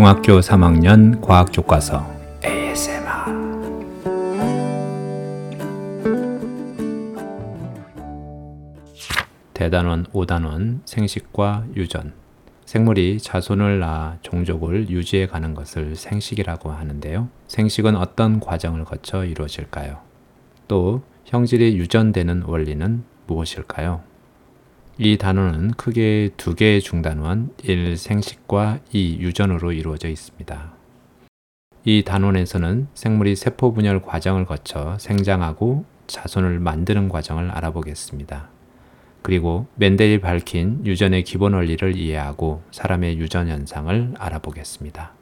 중학교 3학년 과학 교과서 ASMR 대단원 5단원 생식과 유전 생물이 자손을 낳아 종족을 유지해 가는 것을 생식이라고 하는데요. 생식은 어떤 과정을 거쳐 이루어질까요? 또 형질이 유전되는 원리는 무엇일까요? 이 단어는 크게 두 개의 중단원 1. 생식과 2. 유전으로 이루어져 있습니다. 이 단원에서는 생물이 세포 분열 과정을 거쳐 생장하고 자손을 만드는 과정을 알아보겠습니다. 그리고 맨델이 밝힌 유전의 기본 원리를 이해하고 사람의 유전 현상을 알아보겠습니다.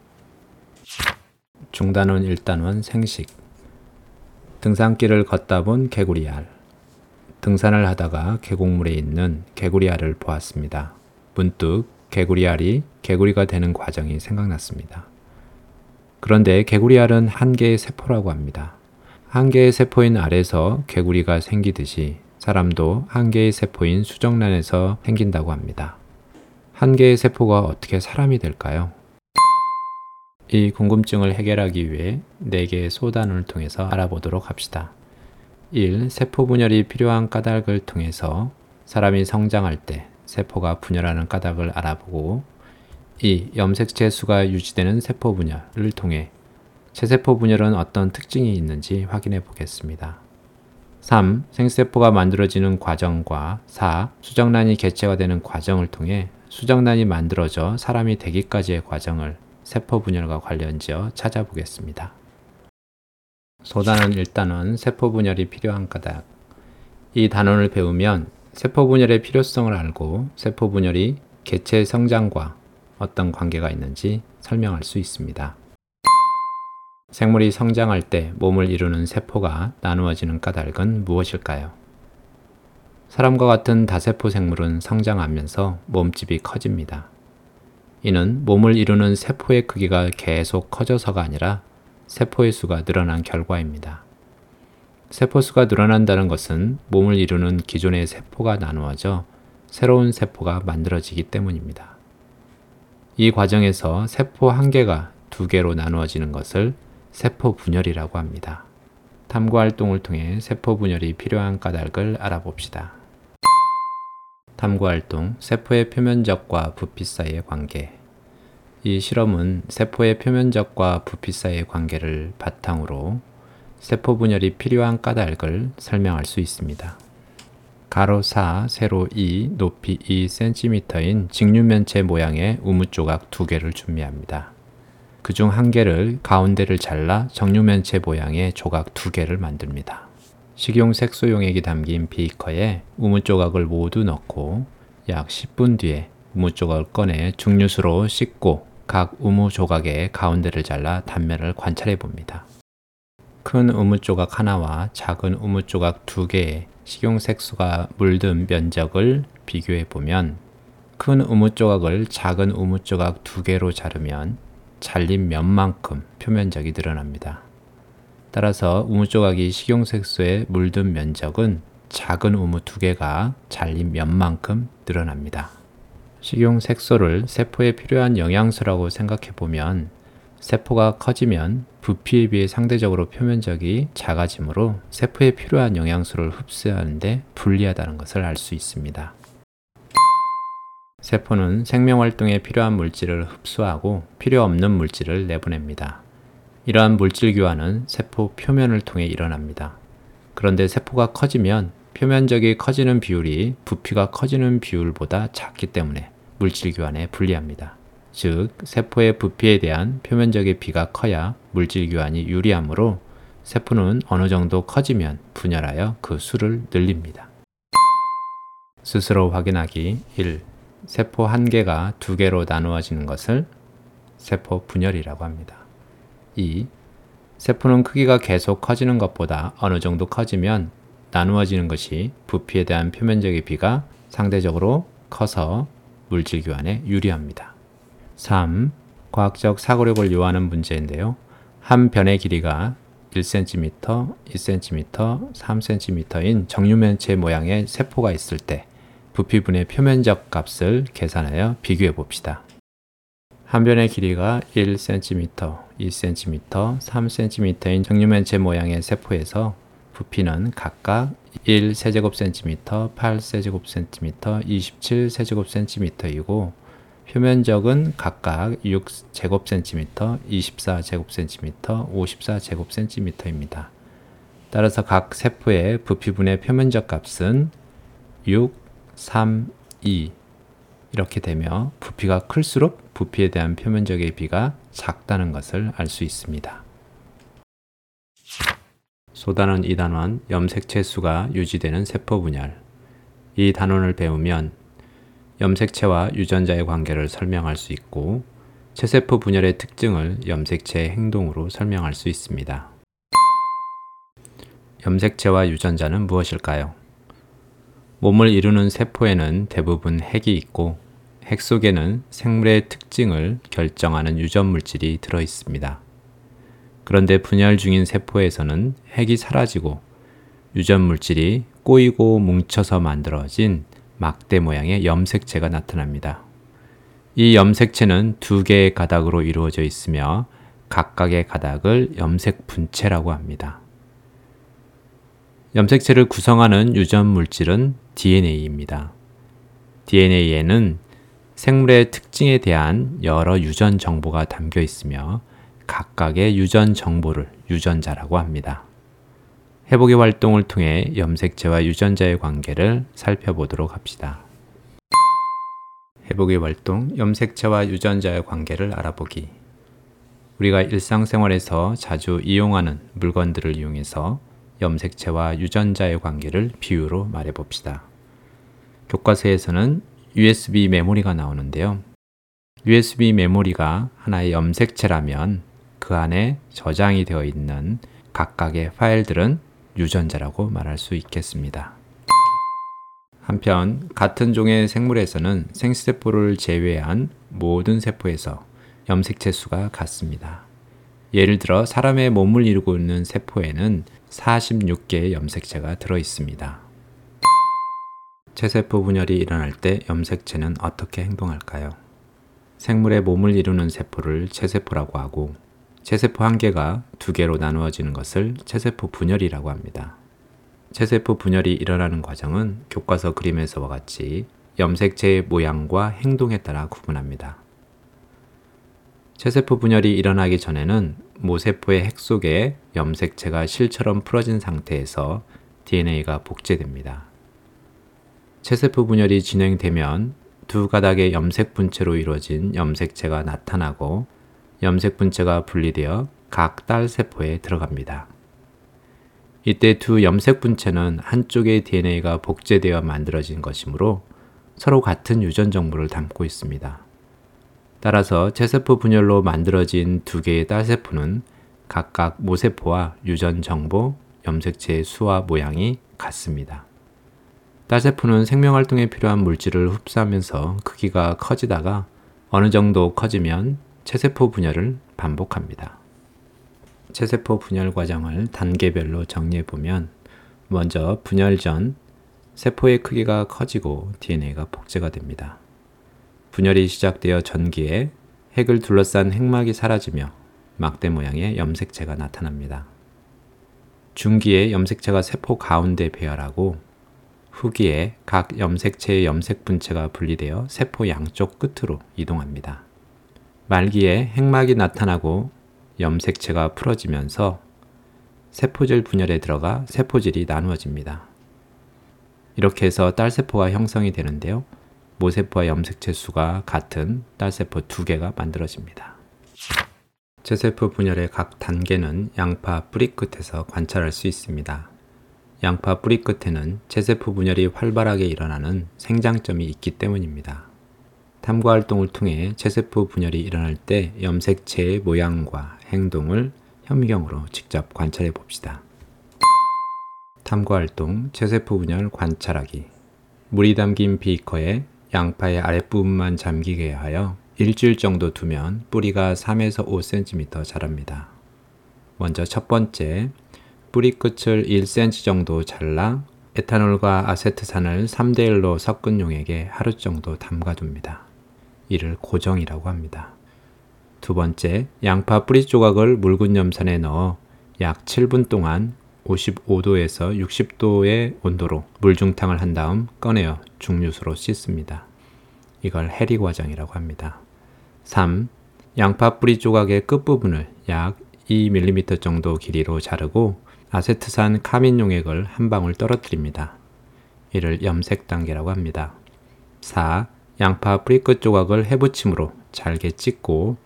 중단원 1단원 생식 등산길을 걷다 본 개구리 알 등산을 하다가 계곡물에 있는 개구리알을 보았습니다. 문득 개구리알이 개구리가 되는 과정이 생각났습니다. 그런데 개구리알은 한 개의 세포라고 합니다. 한 개의 세포인 알에서 개구리가 생기듯이 사람도 한 개의 세포인 수정란에서 생긴다고 합니다. 한 개의 세포가 어떻게 사람이 될까요? 이 궁금증을 해결하기 위해 4개의 소단을 통해서 알아보도록 합시다. 1. 세포 분열이 필요한 까닭을 통해서 사람이 성장할 때 세포가 분열하는 까닭을 알아보고 2. 염색체 수가 유지되는 세포 분열을 통해 체세포 분열은 어떤 특징이 있는지 확인해 보겠습니다. 3. 생세포가 만들어지는 과정과 4. 수정란이 개체가 되는 과정을 통해 수정란이 만들어져 사람이 되기까지의 과정을 세포 분열과 관련지어 찾아보겠습니다. 소단원 1단원 세포 분열이 필요한 까닭 이 단원을 배우면 세포 분열의 필요성을 알고 세포 분열이 개체 성장과 어떤 관계가 있는지 설명할 수 있습니다. 생물이 성장할 때 몸을 이루는 세포가 나누어지는 까닭은 무엇일까요? 사람과 같은 다세포 생물은 성장하면서 몸집이 커집니다. 이는 몸을 이루는 세포의 크기가 계속 커져서가 아니라 세포의 수가 늘어난 결과입니다. 세포 수가 늘어난다는 것은 몸을 이루는 기존의 세포가 나누어져 새로운 세포가 만들어지기 때문입니다. 이 과정에서 세포 한 개가 두 개로 나누어지는 것을 세포 분열이라고 합니다. 탐구 활동을 통해 세포 분열이 필요한 까닭을 알아봅시다. 탐구 활동, 세포의 표면적과 부피 사이의 관계. 이 실험은 세포의 표면적과 부피 사이의 관계를 바탕으로 세포 분열이 필요한 까닭을 설명할 수 있습니다. 가로 4, 세로 2, 높이 2cm인 직류면체 모양의 우무 조각 두 개를 준비합니다. 그 중 한 개를 가운데를 잘라 정류면체 모양의 조각 두 개를 만듭니다. 식용 색소용액이 담긴 비커에 우무 조각을 모두 넣고 약 10분 뒤에 우무 조각을 꺼내 중류수로 씻고 각 우무 조각의 가운데를 잘라 단면을 관찰해 봅니다. 큰 우무 조각 하나와 작은 우무 조각 두 개의 식용 색소가 물든 면적을 비교해 보면 큰 우무 조각을 작은 우무 조각 두 개로 자르면 잘린 면만큼 표면적이 늘어납니다. 따라서 우무 조각이 식용색소에 물든 면적은 작은 우무 두 개가 잘린 면만큼 늘어납니다. 식용 색소를 세포에 필요한 영양소라고 생각해 보면 세포가 커지면 부피에 비해 상대적으로 표면적이 작아지므로 세포에 필요한 영양소를 흡수하는데 불리하다는 것을 알 수 있습니다. 세포는 생명 활동에 필요한 물질을 흡수하고 필요 없는 물질을 내보냅니다. 이러한 물질 교환은 세포 표면을 통해 일어납니다. 그런데 세포가 커지면 표면적이 커지는 비율이 부피가 커지는 비율보다 작기 때문에 물질 교환에 불리합니다. 즉, 세포의 부피에 대한 표면적의 비가 커야 물질 교환이 유리하므로 세포는 어느 정도 커지면 분열하여 그 수를 늘립니다. 스스로 확인하기 1. 세포 한 개가 두 개로 나누어지는 것을 세포 분열이라고 합니다. 2. 세포는 크기가 계속 커지는 것보다 어느 정도 커지면 나누어지는 것이 부피에 대한 표면적의 비가 상대적으로 커서 물질 교환에 유리합니다. 3. 과학적 사고력을 요하는 문제인데요. 한 변의 길이가 1cm, 2cm, 3cm인 정류면체 모양의 세포가 있을 때 부피분의 표면적 값을 계산하여 비교해 봅시다. 한 변의 길이가 1cm, 2cm, 3cm인 정류면체 모양의 세포에서 부피는 각각 1세제곱cm, 8세제곱cm, 27세제곱cm이고 표면적은 각각 6제곱cm, 24제곱cm, 54제곱cm입니다. 따라서 각 세포의 부피분의 표면적 값은 6, 3, 2 이렇게 되며 부피가 클수록 부피에 대한 표면적의 비가 작다는 것을 알 수 있습니다. 소단원 2단원 염색체 수가 유지되는 세포 분열 이 단원을 배우면 염색체와 유전자의 관계를 설명할 수 있고 체세포 분열의 특징을 염색체의 행동으로 설명할 수 있습니다. 염색체와 유전자는 무엇일까요? 몸을 이루는 세포에는 대부분 핵이 있고 핵 속에는 생물의 특징을 결정하는 유전 물질이 들어 있습니다. 그런데 분열 중인 세포에서는 핵이 사라지고 유전 물질이 꼬이고 뭉쳐서 만들어진 막대 모양의 염색체가 나타납니다. 이 염색체는 두 개의 가닥으로 이루어져 있으며 각각의 가닥을 염색 분체라고 합니다. 염색체를 구성하는 유전 물질은 DNA입니다. DNA에는 생물의 특징에 대한 여러 유전 정보가 담겨 있으며 각각의 유전 정보를 유전자라고 합니다. 회복의 활동을 통해 염색체와 유전자의 관계를 살펴보도록 합시다. 회복의 활동, 염색체와 유전자의 관계를 알아보기. 우리가 일상생활에서 자주 이용하는 물건들을 이용해서 염색체와 유전자의 관계를 비유로 말해 봅시다. 교과서에서는 USB 메모리가 나오는데요. USB 메모리가 하나의 염색체라면 그 안에 저장이 되어 있는 각각의 파일들은 유전자라고 말할 수 있겠습니다. 한편 같은 종의 생물에서는 생세포를 제외한 모든 세포에서 염색체 수가 같습니다. 예를 들어 사람의 몸을 이루고 있는 세포에는 46개의 염색체가 들어 있습니다. 체세포 분열이 일어날 때 염색체는 어떻게 행동할까요? 생물의 몸을 이루는 세포를 체세포라고 하고 체세포 한 개가 두 개로 나누어지는 것을 체세포 분열이라고 합니다. 체세포 분열이 일어나는 과정은 교과서 그림에서와 같이 염색체의 모양과 행동에 따라 구분합니다. 체세포 분열이 일어나기 전에는 모세포의 핵 속에 염색체가 실처럼 풀어진 상태에서 DNA가 복제됩니다. 체세포 분열이 진행되면 두 가닥의 염색 분체로 이루어진 염색체가 나타나고 염색 분체가 분리되어 각 딸 세포에 들어갑니다. 이때 두 염색 분체는 한쪽의 DNA가 복제되어 만들어진 것이므로 서로 같은 유전 정보를 담고 있습니다. 따라서 체세포 분열로 만들어진 두 개의 딸 세포는 각각 모세포와 유전 정보, 염색체의 수와 모양이 같습니다. 딸세포는 생명 활동에 필요한 물질을 흡수하면서 크기가 커지다가 어느 정도 커지면 체세포 분열을 반복합니다. 체세포 분열 과정을 단계별로 정리해 보면 먼저 분열 전 세포의 크기가 커지고 DNA가 복제가 됩니다. 분열이 시작되어 전기에 핵을 둘러싼 핵막이 사라지며 막대 모양의 염색체가 나타납니다. 중기에 염색체가 세포 가운데 배열하고 후기에 각 염색체의 염색 분체가 분리되어 세포 양쪽 끝으로 이동합니다. 말기에 핵막이 나타나고 염색체가 풀어지면서 세포질 분열에 들어가 세포질이 나누어집니다. 이렇게 해서 딸세포가 형성이 되는데요. 모세포와 염색체 수가 같은 딸세포 두 개가 만들어집니다. 제세포 분열의 각 단계는 양파 뿌리 끝에서 관찰할 수 있습니다. 양파 뿌리 끝에는 제세포 분열이 활발하게 일어나는 생장점이 있기 때문입니다. 탐구 활동을 통해 체세포 분열이 일어날 때 염색체의 모양과 행동을 현미경으로 직접 관찰해 봅시다. 탐구 활동 체세포 분열 관찰하기 물이 담긴 비커에 양파의 아랫부분만 잠기게 하여 일주일 정도 두면 뿌리가 3에서 5cm 자랍니다. 먼저 첫 번째, 뿌리 끝을 1cm 정도 잘라 에탄올과 아세트산을 3대1로 섞은 용액에 하루 정도 담가둡니다. 이를 고정이라고 합니다. 두 번째, 양파 뿌리 조각을 묽은 염산에 넣어 약 7분 동안 55도에서 60도의 온도로 물중탕을 한 다음 꺼내어 중류수로 씻습니다. 이걸 해리 과정이라고 합니다. 3. 양파 뿌리 조각의 끝부분을 약 2mm 정도 길이로 자르고 아세트산 카민 용액을 한 방울 떨어뜨립니다. 이를 염색 단계라고 합니다. 4. 양파 뿌리 끝 조각을 해부침으로 잘게 찢고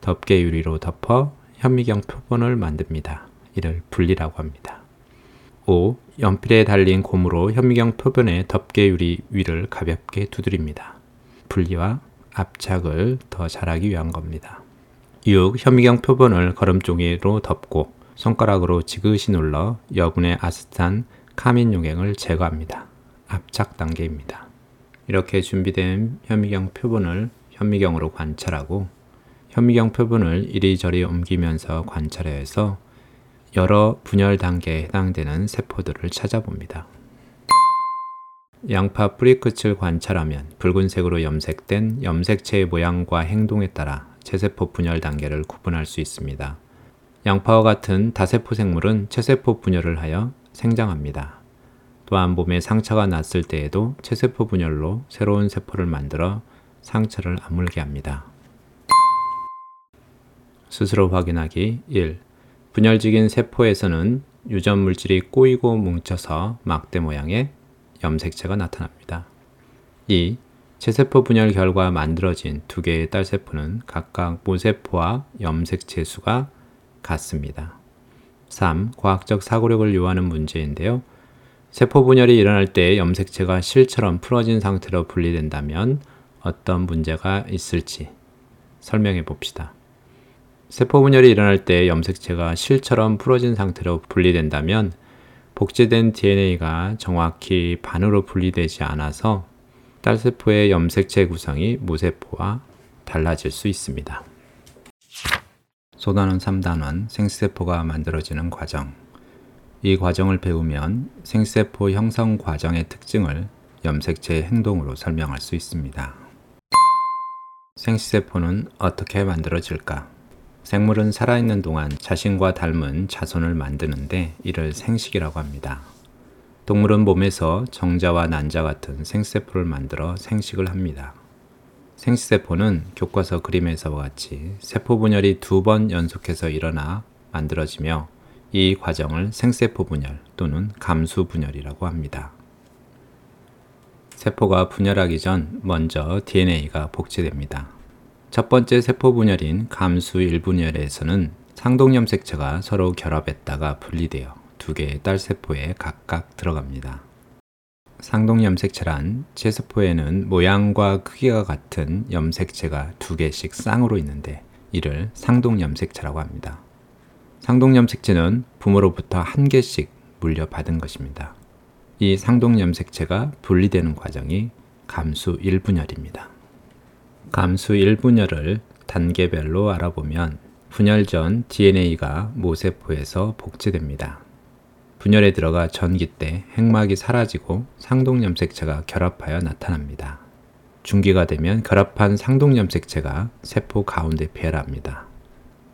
덮개 유리로 덮어 현미경 표본을 만듭니다. 이를 분리라고 합니다. 5. 연필에 달린 고무로 현미경 표변의 덮개 유리 위를 가볍게 두드립니다. 분리와 압착을 더 잘하기 위한 겁니다. 6. 현미경 표본을 거름종이로 덮고 손가락으로 지그시 눌러 여분의 아스탄 카민 용액을 제거합니다. 압착 단계입니다. 이렇게 준비된 현미경 표본을 현미경으로 관찰하고 현미경 표본을 이리저리 옮기면서 관찰해서 여러 분열 단계에 해당되는 세포들을 찾아봅니다. 양파 뿌리 끝을 관찰하면 붉은색으로 염색된 염색체의 모양과 행동에 따라 체세포 분열 단계를 구분할 수 있습니다. 양파와 같은 다세포 생물은 체세포 분열을 하여 생장합니다. 또한 몸에 상처가 났을 때에도 체세포 분열로 새로운 세포를 만들어 상처를 아물게 합니다. 스스로 확인하기 1. 분열직인 세포에서는 유전 물질이 꼬이고 뭉쳐서 막대 모양의 염색체가 나타납니다. 2. 체세포 분열 결과 만들어진 두 개의 딸세포는 각각 모세포와 염색체 수가 같습니다. 3. 과학적 사고력을 요하는 문제인데요. 세포 분열이 일어날 때 염색체가 실처럼 풀어진 상태로 분리된다면 어떤 문제가 있을지 설명해 봅시다. 세포 분열이 일어날 때 염색체가 실처럼 풀어진 상태로 분리된다면 복제된 DNA가 정확히 반으로 분리되지 않아서 딸세포의 염색체 구성이 무세포와 달라질 수 있습니다. 소단원 3단원 생세포가 만들어지는 과정 이 과정을 배우면 생세포 형성 과정의 특징을 염색체의 행동으로 설명할 수 있습니다. 생세포는 어떻게 만들어질까? 생물은 살아있는 동안 자신과 닮은 자손을 만드는데 이를 생식이라고 합니다. 동물은 몸에서 정자와 난자 같은 생세포를 만들어 생식을 합니다. 생식세포는 교과서 그림에서와 같이 세포 분열이 두 번 연속해서 일어나 만들어지며 이 과정을 생세포 분열 또는 감수 분열이라고 합니다. 세포가 분열하기 전 먼저 DNA가 복제됩니다. 첫 번째 세포 분열인 감수 1분열에서는 상동염색체가 서로 결합했다가 분리되어 두 개의 딸 세포에 각각 들어갑니다. 상동염색체란 제세포에는 모양과 크기가 같은 염색체가 두 개씩 쌍으로 있는데 이를 상동염색체라고 합니다. 상동염색체는 부모로부터 한 개씩 물려받은 것입니다. 이 상동염색체가 분리되는 과정이 감수 1분열입니다. 감수 1분열을 단계별로 알아보면 분열 전 DNA가 모세포에서 복제됩니다. 분열에 들어가 전기 때 핵막이 사라지고 상동염색체가 결합하여 나타납니다. 중기가 되면 결합한 상동염색체가 세포 가운데 배열합니다.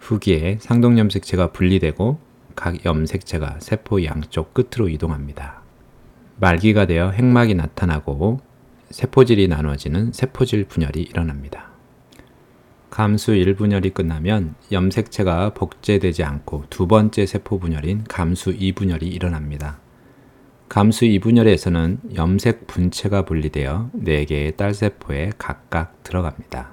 후기에 상동염색체가 분리되고 각 염색체가 세포 양쪽 끝으로 이동합니다. 말기가 되어 핵막이 나타나고 세포질이 나눠지는 세포질 분열이 일어납니다. 감수 1분열이 끝나면 염색체가 복제되지 않고 두 번째 세포 분열인 감수 2분열이 일어납니다. 감수 2분열에서는 염색 분체가 분리되어 4개의 딸세포에 각각 들어갑니다.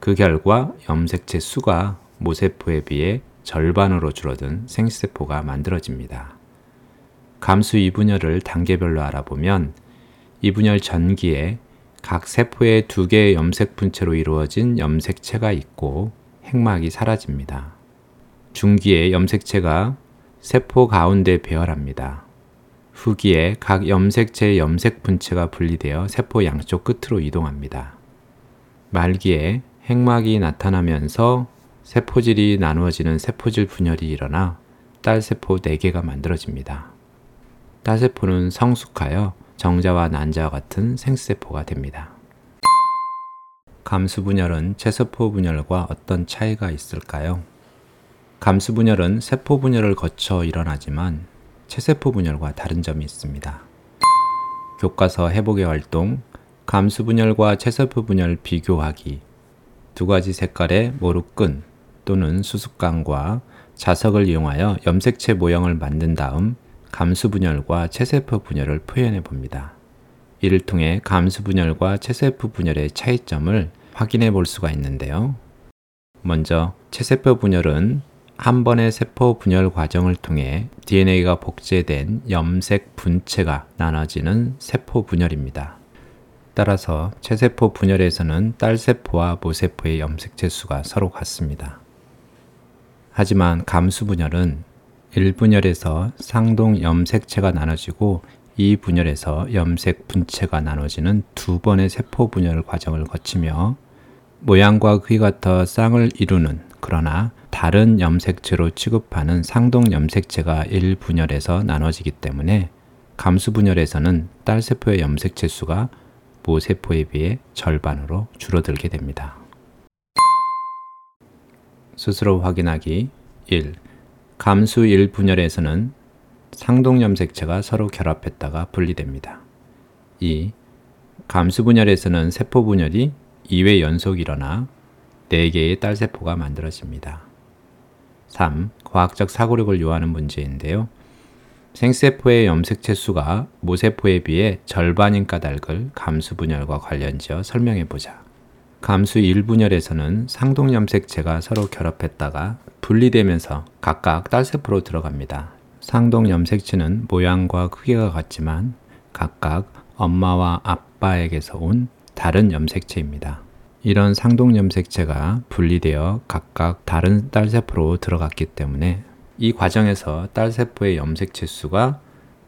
그 결과 염색체 수가 모세포에 비해 절반으로 줄어든 생세포가 만들어집니다. 감수 2분열을 단계별로 알아보면 이분열 전기에 각 세포에 두 개의 염색 분체로 이루어진 염색체가 있고 핵막이 사라집니다. 중기에 염색체가 세포 가운데 배열합니다. 후기에 각 염색체의 염색 분체가 분리되어 세포 양쪽 끝으로 이동합니다. 말기에 핵막이 나타나면서 세포질이 나누어지는 세포질 분열이 일어나 딸세포 4개가 만들어집니다. 딸세포는 성숙하여 정자와 난자와 같은 생세포가 됩니다. 감수 분열은 체세포 분열과 어떤 차이가 있을까요? 감수 분열은 세포 분열을 거쳐 일어나지만 체세포 분열과 다른 점이 있습니다. 교과서 해보기 활동, 감수 분열과 체세포 분열 비교하기, 두 가지 색깔의 모루끈 또는 수습관과 자석을 이용하여 염색체 모형을 만든 다음 감수 분열과 체세포 분열을 표현해 봅니다. 이를 통해 감수 분열과 체세포 분열의 차이점을 확인해 볼 수가 있는데요. 먼저 체세포 분열은 한 번의 세포 분열 과정을 통해 DNA가 복제된 염색 분체가 나눠지는 세포 분열입니다. 따라서 체세포 분열에서는 딸세포와 모세포의 염색체 수가 서로 같습니다. 하지만 감수 분열은 1분열에서 상동 염색체가 나눠지고 2분열에서 염색 분체가 나눠지는 두 번의 세포 분열 과정을 거치며 모양과 크기가 같아 쌍을 이루는 그러나 다른 염색체로 취급하는 상동 염색체가 1분열에서 나눠지기 때문에 감수분열에서는 딸세포의 염색체 수가 모세포에 비해 절반으로 줄어들게 됩니다. 스스로 확인하기 1. 감수 1 분열에서는 상동 염색체가 서로 결합했다가 분리됩니다. 2. 감수 분열에서는 세포 분열이 2회 연속 일어나 4개의 딸세포가 만들어집니다. 3. 과학적 사고력을 요하는 문제인데요. 생세포의 염색체 수가 모세포에 비해 절반인 까닭을 감수 분열과 관련지어 설명해 보자. 감수 1분열에서는 상동 염색체가 서로 결합했다가 분리되면서 각각 딸세포로 들어갑니다. 상동 염색체는 모양과 크기가 같지만 각각 엄마와 아빠에게서 온 다른 염색체입니다. 이런 상동 염색체가 분리되어 각각 다른 딸세포로 들어갔기 때문에 이 과정에서 딸세포의 염색체 수가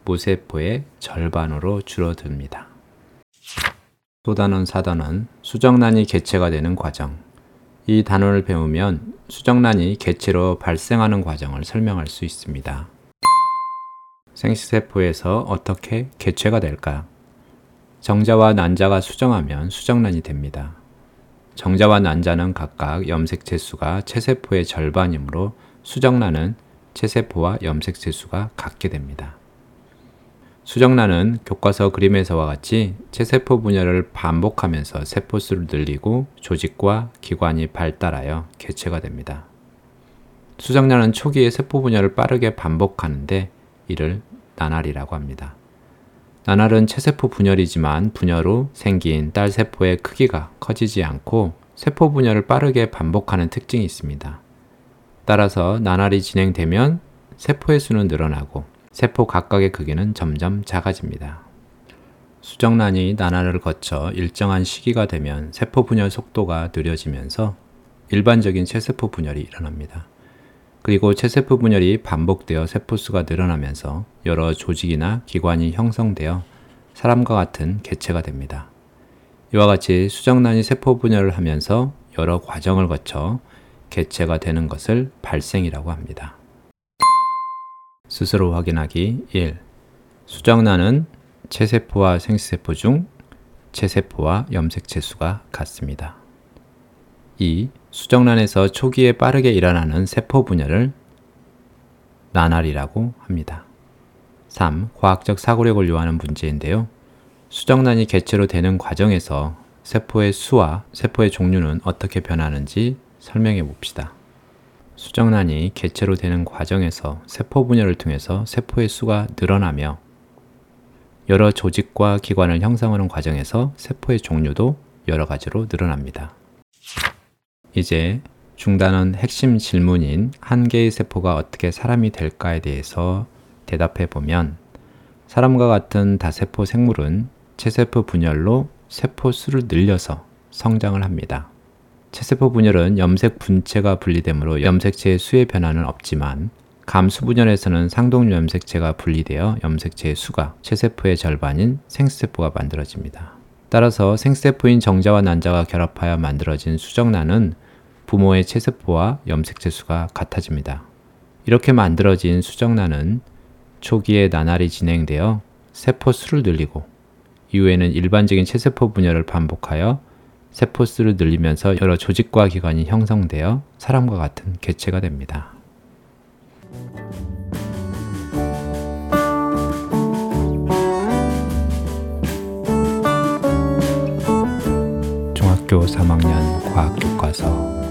모세포의 절반으로 줄어듭니다. 소단원 사단원 수정란이 개체가 되는 과정 이 단원을 배우면 수정란이 개체로 발생하는 과정을 설명할 수 있습니다. 생식세포에서 어떻게 개체가 될까? 정자와 난자가 수정하면 수정란이 됩니다. 정자와 난자는 각각 염색체 수가 체세포의 절반이므로 수정란은 체세포와 염색체 수가 같게 됩니다. 수정란은 교과서 그림에서와 같이 체세포 분열을 반복하면서 세포수를 늘리고 조직과 기관이 발달하여 개체가 됩니다. 수정란은 초기에 세포 분열을 빠르게 반복하는데 이를 나날이라고 합니다. 나날은 체세포 분열이지만 분열 후 생긴 딸 세포의 크기가 커지지 않고 세포 분열을 빠르게 반복하는 특징이 있습니다. 따라서 나날이 진행되면 세포의 수는 늘어나고 세포 각각의 크기는 점점 작아집니다. 수정란이 나날을 거쳐 일정한 시기가 되면 세포 분열 속도가 느려지면서 일반적인 체세포 분열이 일어납니다. 그리고 체세포 분열이 반복되어 세포수가 늘어나면서 여러 조직이나 기관이 형성되어 사람과 같은 개체가 됩니다. 이와 같이 수정란이 세포 분열을 하면서 여러 과정을 거쳐 개체가 되는 것을 발생이라고 합니다. 스스로 확인하기 1. 수정란은 체세포와 생세포 중 체세포와 염색체 수가 같습니다. 2. 수정란에서 초기에 빠르게 일어나는 세포 분열을 나날이라고 합니다. 3. 과학적 사고력을 요하는 문제인데요. 수정란이 개체로 되는 과정에서 세포의 수와 세포의 종류는 어떻게 변하는지 설명해 봅시다. 수정란이 개체로 되는 과정에서 세포 분열을 통해서 세포의 수가 늘어나며 여러 조직과 기관을 형성하는 과정에서 세포의 종류도 여러 가지로 늘어납니다. 이제 중단원 핵심 질문인 한 개의 세포가 어떻게 사람이 될까에 대해서 대답해 보면 사람과 같은 다세포 생물은 체세포 분열로 세포 수를 늘려서 성장을 합니다. 체세포 분열은 염색 분체가 분리되므로 염색체의 수의 변화는 없지만 감수 분열에서는 상동 염색체가 분리되어 염색체의 수가 체세포의 절반인 생세포가 만들어집니다. 따라서 생세포인 정자와 난자가 결합하여 만들어진 수정란은 부모의 체세포와 염색체 수가 같아집니다. 이렇게 만들어진 수정란은 초기에 나날이 진행되어 세포 수를 늘리고 이후에는 일반적인 체세포 분열을 반복하여 세포수를 늘리면서 여러 조직과 기관이 형성되어 사람과 같은 개체가 됩니다. 중학교 3학년 과학교과서